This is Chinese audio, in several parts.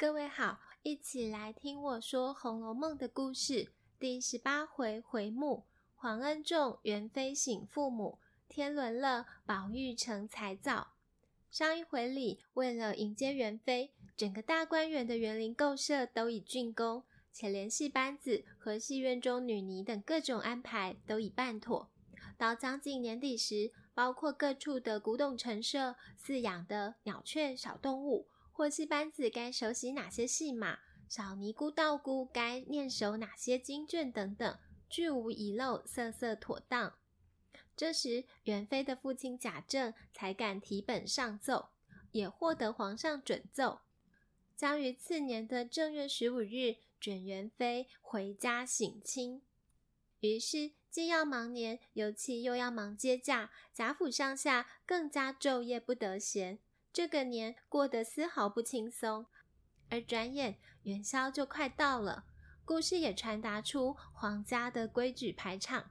各位好，一起来听我说《红楼梦》的故事。第十八回回目：皇恩重，元妃省父母；天伦乐，宝玉成才造。上一回里，为了迎接元妃，整个大观园的园林构设都已竣工，且连戏班子和戏院中女尼等各种安排都已办妥。到将近年底时，包括各处的古董陈设、饲养的鸟雀小动物，或戏班子该熟悉哪些戏码，小尼姑道姑该念熟哪些经卷等等，俱无遗漏，色色妥当。这时，元妃的父亲贾政才敢提本上奏，也获得皇上准奏，将于次年的正月十五日准元妃回家省亲。于是。既要忙年，尤其又要忙接驾，贾府上下更加昼夜不得闲。这个年过得丝毫不轻松。而转眼元宵就快到了，故事也传达出皇家的规矩排场。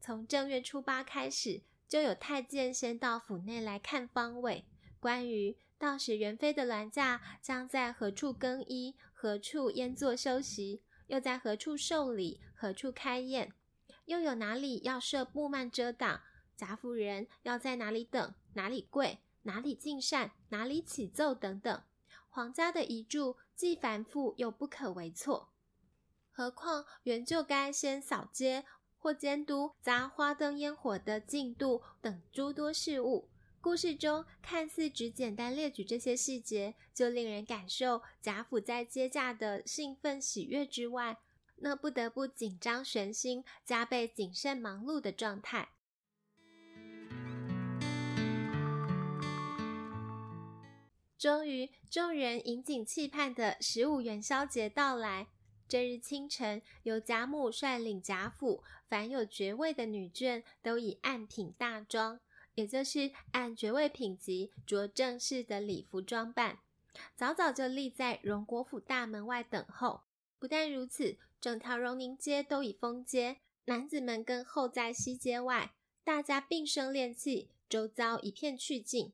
从正月初八开始，就有太监先到府内来看方位，关于到时元妃的銮驾将在何处更衣，何处阉座休息，又在何处受礼，何处开宴。又有哪里要设布幔遮挡？贾府人要在哪里等？哪里跪？哪里进膳？哪里起奏？等等。皇家的遗嘱既繁复又不可为错。何况原就该先扫街或监督砸花灯烟火的进度等诸多事务。故事中看似只简单列举这些细节，就令人感受贾府在接驾的兴奋喜悦之外。那不得不紧张悬心、加倍谨慎忙碌的状态。终于，众人引颈期盼的十五元宵节到来。这日清晨，由贾母率领贾府凡有爵位的女眷，都以按品大装，也就是按爵位品级着正式的礼服装扮，早早就立在荣国府大门外等候。不但如此，整条荣宁街都已封街，男子们更候在西街外，大家并声练气，周遭一片去静。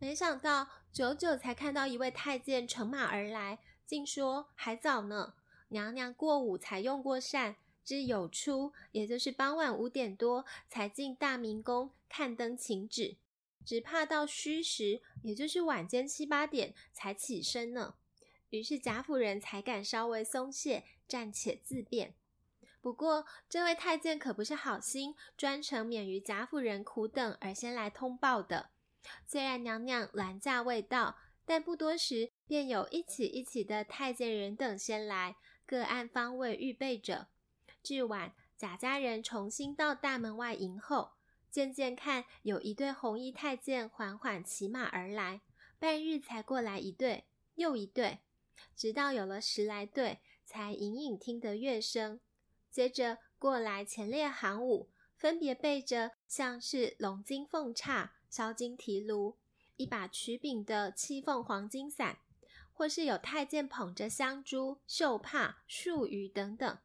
没想到久久才看到一位太监乘马而来，竟说还早呢。娘娘过午才用过膳，至有初，也就是傍晚五点多，才进大明宫看灯请旨，只怕到戌时，也就是晚间七八点才起身呢。于是贾府人才敢稍微松懈，暂且自便。不过，这位太监可不是好心，专程免于贾府人苦等而先来通报的。虽然娘娘銮驾未到，但不多时便有一起一起的太监人等先来，各按方位预备着。至晚，贾家人重新到大门外迎候，渐渐看有一对红衣太监缓缓骑马而来，半日才过来一对，又一对。直到有了十来对，才隐隐听得乐声。接着过来前列行伍，分别背着像是龙金凤叉、烧金提炉、一把曲柄的七凤黄金伞，或是有太监捧着香珠、绣帕、束鱼等等。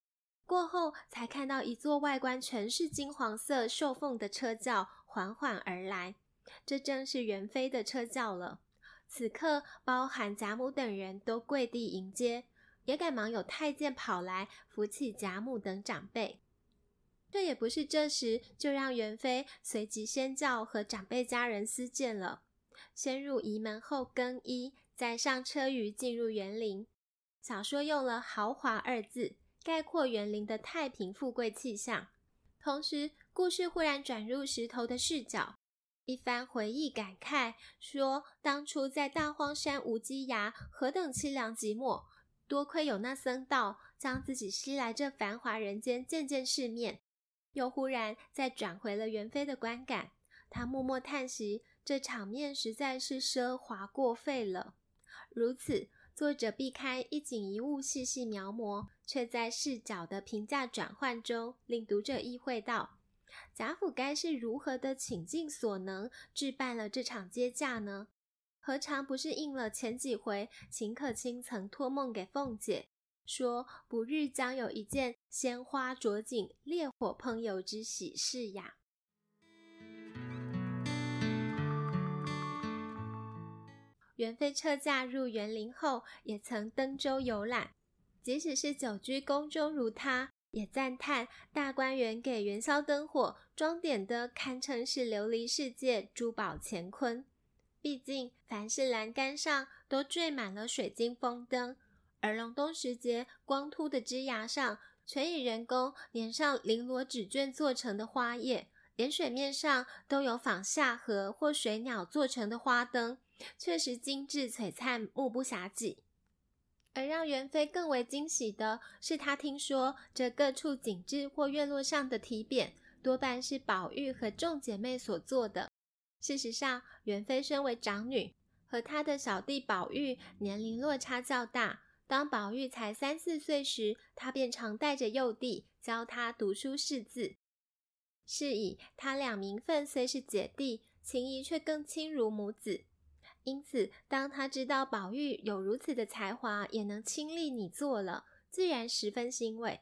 过后才看到一座外观全是金黄色绣凤的车轿缓缓而来，这正是元妃的车轿了。此刻，包含贾母等人都跪地迎接，也赶忙有太监跑来扶起贾母等长辈。这也不是这时就让元妃随即先轿和长辈家人私见了，先入仪门后更衣，再上车舆进入园林。小说用了“豪华”二字，概括园林的太平富贵气象。同时，故事忽然转入石头的视角。一番回忆感慨，说当初在大荒山无稽崖，何等凄凉寂寞，多亏有那僧道将自己吸来这繁华人间见见世面。又忽然再转回了元妃的观感，他默默叹息，这场面实在是奢华过费了。如此，作者避开一景一物细细描摹，却在视角的评价转换中，令读者意会到。贾府该是如何的倾尽所能置办了这场接驾呢？何尝不是应了前几回秦可卿曾托梦给凤姐，说不日将有一件鲜花着锦、烈火烹油之喜事呀？元妃撤驾入园林后，也曾登舟游览。即使是久居宫中如他，也赞叹大观园给元宵灯火装点的堪称是琉璃世界珠宝乾坤。毕竟凡是栏杆上都缀满了水晶风灯，而隆冬时节光秃的枝桠上全以人工粘上绫罗纸绢做成的花叶，连水面上都有仿夏荷或水鸟做成的花灯。确实精致璀璨，目不暇给。而让元妃更为惊喜的是，她听说这各处景致或院落上的题匾，多半是宝玉和众姐妹所做的。事实上，元妃身为长女，和她的小弟宝玉年龄落差较大。当宝玉才三四岁时，他便常带着幼弟教他读书识字。是以，他俩名分虽是姐弟，情谊却更亲如母子。因此，当他知道宝玉有如此的才华，也能亲力你做了，自然十分欣慰。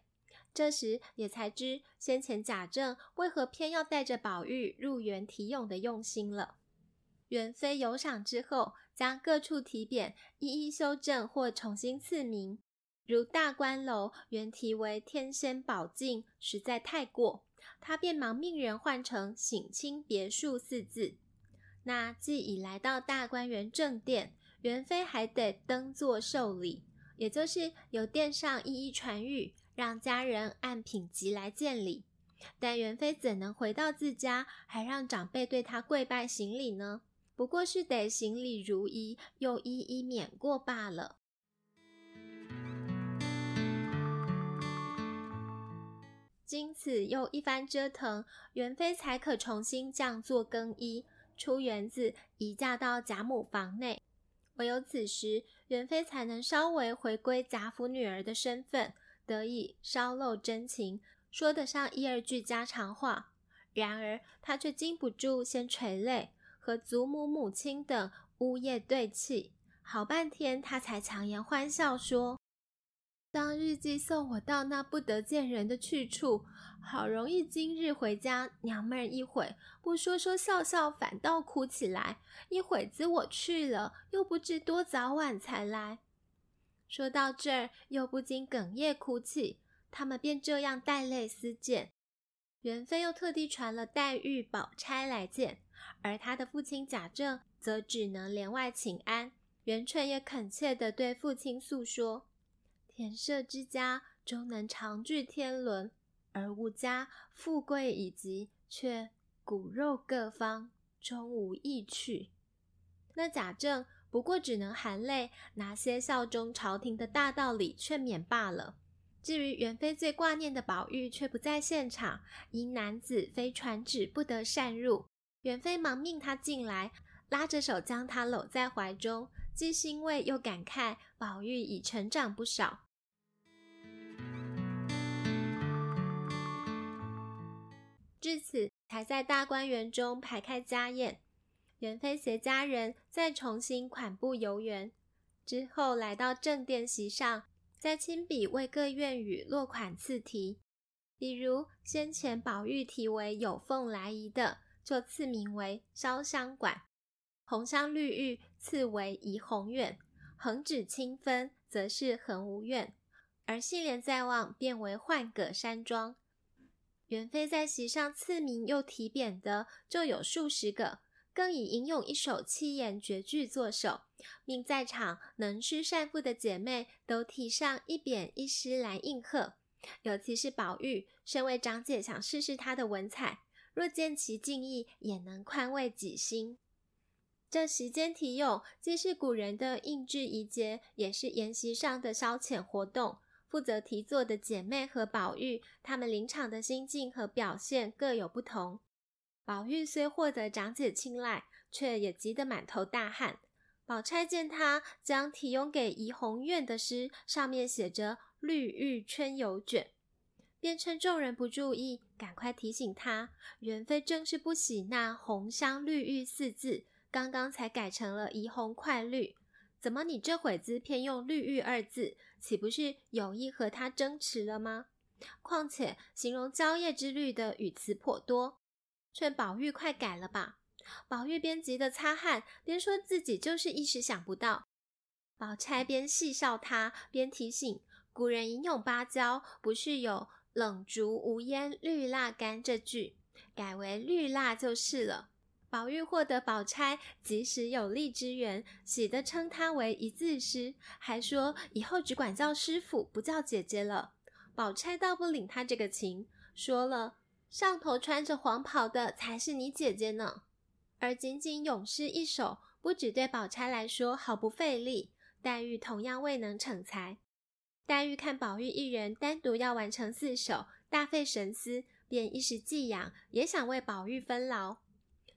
这时也才知先前贾政为何偏要带着宝玉入园提咏的用心了。元妃有赏之后，将各处题匾一一修正或重新赐名，如大观楼原题为“天仙宝镜”，实在太过，他便忙命人换成“省亲别墅”四字。那既已来到大观园正殿，元妃还得登座受礼，也就是由殿上一一传谕，让家人按品级来见礼。但元妃怎能回到自家，还让长辈对她跪拜行礼呢？不过是得行礼如仪，又一一免过罢了。经此又一番折腾，元妃才可重新降座更衣。出园子，移驾到贾母房内，唯有此时，元妃才能稍微回归贾府女儿的身份，得以稍露真情，说得上一二句家常话。然而，她却禁不住先垂泪，和祖母、母亲等呜咽对泣，好半天，她才强颜欢笑说。当日记送我到那不得见人的去处，好容易今日回家，娘们儿一会不说说笑笑，反倒哭起来。一会子我去了，又不知多早晚才来。说到这儿，又不禁哽咽哭泣。他们便这样带泪私见。元妃又特地传了黛玉、宝钗来见，而他的父亲贾政则只能帘外请安。元顺也恳切地对父亲诉说。田舍之家终能长聚天伦，而吾家富贵已极，却骨肉各方，终无异趣。那贾政不过只能含泪拿些效忠朝廷的大道理劝勉罢了。至于元妃最挂念的宝玉，却不在现场，因男子非传旨不得擅入。元妃忙命他进来，拉着手将他搂在怀中，既欣慰又感慨宝玉已成长不少。至此，才在大观园中排开家宴。元妃携家人再重新款步游园，之后来到正殿席上，再亲笔为各院宇落款赐题。比如先前宝玉题为“有凤来仪”的，就赐名为潇湘馆；红香绿玉赐为怡红院；横指清分则是恒芜院；而杏帘在望，便为幻葛山庄。元妃在席上赐名又题匾的就有数十个，更以吟咏一首七言绝句作首，命在场能诗善赋的姐妹都题上一匾一诗来应和。尤其是宝玉，身为长姐，想试试他的文采，若见其敬意，也能宽慰己心。这席间题咏，既是古人的应制仪节，也是筵席上的消遣活动。负责题作的姐妹和宝玉，他们临场的心境和表现各有不同。宝玉虽获得长姐青睐，却也急得满头大汗。宝钗见他将题咏给怡红院的诗上面写着“绿玉春游卷”，便趁众人不注意，赶快提醒他：元妃正是不喜那“红香绿玉”四字，刚刚才改成了“怡红快绿”。怎么，你这会子偏用“绿玉”二字，岂不是有意和他争持了吗？况且形容蕉叶之绿的语词颇多，劝宝玉快改了吧。宝玉边急得擦汗，边说自己就是一时想不到。宝钗边戏笑他，边提醒：古人吟咏芭蕉，不是有“冷竹无烟绿蜡干”这句，改为“绿蜡”就是了。宝玉获得宝钗及时有力之援，喜得称她为一字师，还说以后只管叫师傅，不叫姐姐了。宝钗倒不领他这个情，说了上头穿着黄袍的才是你姐姐呢。而仅仅咏诗一首，不只对宝钗来说毫不费力，黛玉同样未能成才。黛玉看宝玉一人单独要完成四首，大费神思，便一时寄养，也想为宝玉分劳。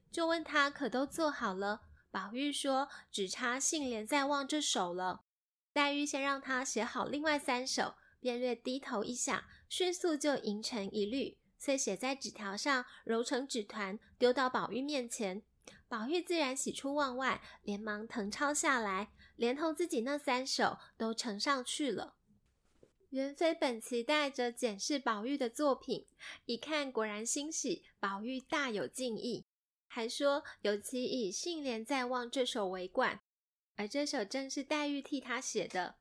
就问他可都做好了，宝玉说只差“杏帘在望”这首了。黛玉先让他写好另外三首，便略低头一想，迅速就吟成一律，遂写在纸条上，揉成纸团，丢到宝玉面前。宝玉自然喜出望外，连忙誊抄下来，连同自己那三首都呈上去了。元妃本期待着检视宝玉的作品，一看果然欣喜，宝玉大有敬意。还说，尤其以“杏帘在望”这首为冠，而这首正是黛玉替他写的。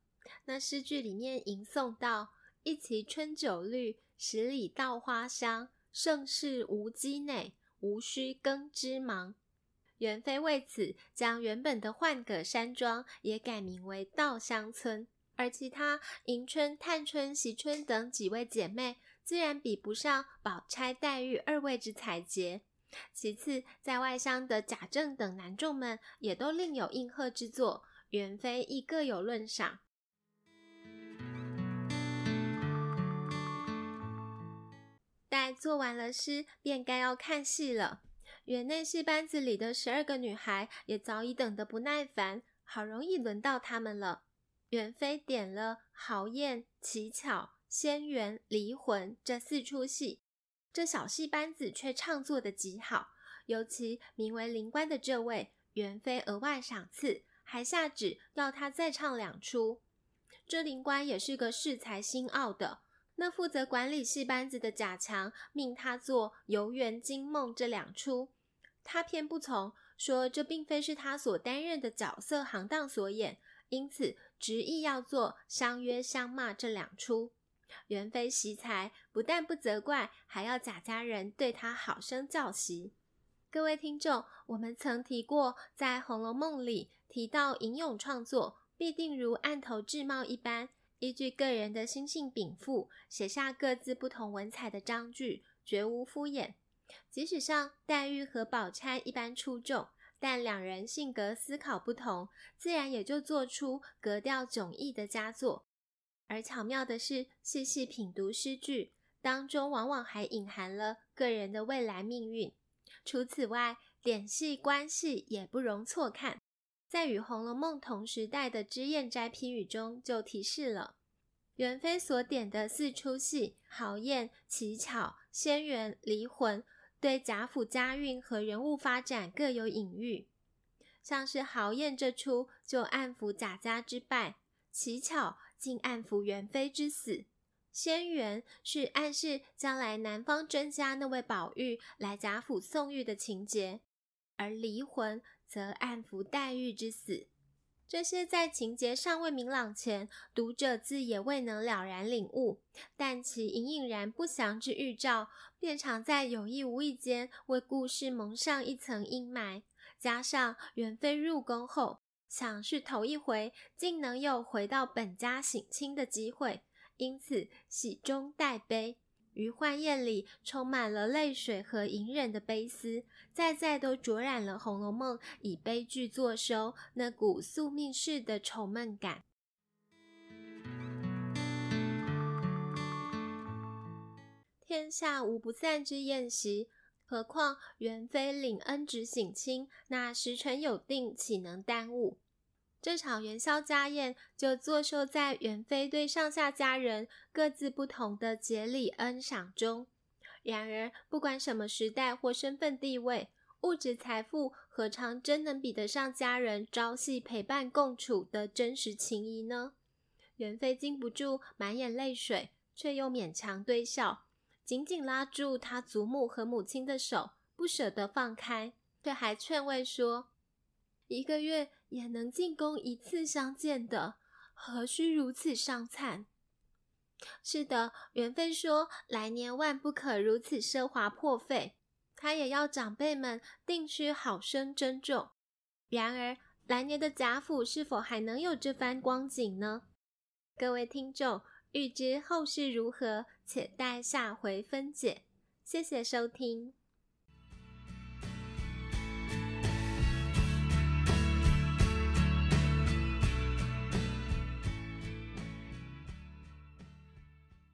那诗句里面吟诵道：“一畦春酒绿，十里稻花香。盛世无积馁，无须耕织忙。”元妃为此将原本的浣葛山庄也改名为稻香村，而其他迎春、探春、惜春等几位姐妹，自然比不上宝钗、黛玉二位之才杰。其次，在外乡的贾政等男众们也都另有应和之作，元妃亦各有论赏。待做完了诗，便该要看戏了。园内戏班子里的十二个女孩也早已等得不耐烦，好容易轮到她们了。元妃点了豪艳、奇巧、仙缘、离魂这四出戏。这小戏班子却唱作得极好，尤其名为灵官的这位，元妃额外赏赐，还下旨要他再唱两出。这灵官也是个恃才心傲的，那负责管理戏班子的贾强命他做《游园惊梦》这两出，他偏不从，说这并非是他所担任的角色行当所演，因此执意要做《相约相骂》这两出。元妃惜才，不但不责怪，还要贾家人对他好生教习。各位听众，我们曾提过，在《红楼梦》里提到吟咏创作，必定如案头制帽一般，依据个人的心性禀赋，写下各自不同文采的章句，绝无敷衍。即使像黛玉和宝钗一般出众，但两人性格思考不同，自然也就做出格调迥异的佳作。而巧妙的是，细细品读诗句当中，往往还隐含了个人的未来命运。除此外，点戏关系也不容错看。在与《红楼梦》同时代的脂砚斋批语中就提示了，元妃所点的四出戏——豪艳、奇巧、仙缘、离魂，对贾府家运和人物发展各有隐喻。像是豪宴这出，就暗伏贾家之败；奇巧。竟暗伏元妃之死，仙缘是暗示将来男方甄家那位宝玉来贾府送玉的情节，而离魂则暗伏黛玉之死。这些在情节尚未明朗前，读者自也未能了然领悟，但其隐隐然不祥之预兆，便常在有意无意间为故事蒙上一层阴霾。加上元妃入宫后，想是头一回，竟能有回到本家省亲的机会，因此喜中带悲，于欢宴里充满了泪水和隐忍的悲思，再再都灼染了《红楼梦》以悲剧作收那股宿命式的愁闷感。天下无不散之宴席，何况元妃领恩旨省亲，那时辰有定，岂能耽误？这场元宵家宴就作寿在元妃对上下家人各自不同的节礼恩赏中。然而，不管什么时代或身份地位，物质财富何尝真能比得上家人朝夕陪伴共处的真实情谊呢？元妃禁不住满眼泪水，却又勉强对笑，紧紧拉住她祖母和母亲的手，不舍得放开。却还劝慰说：“一个月也能进宫一次相见的，何须如此伤惨？”是的，元妃说来年万不可如此奢华破费，她也要长辈们定须好生珍重。然而来年的贾府是否还能有这番光景呢？各位听众，欲知后事如何，且待下回分解。谢谢收听。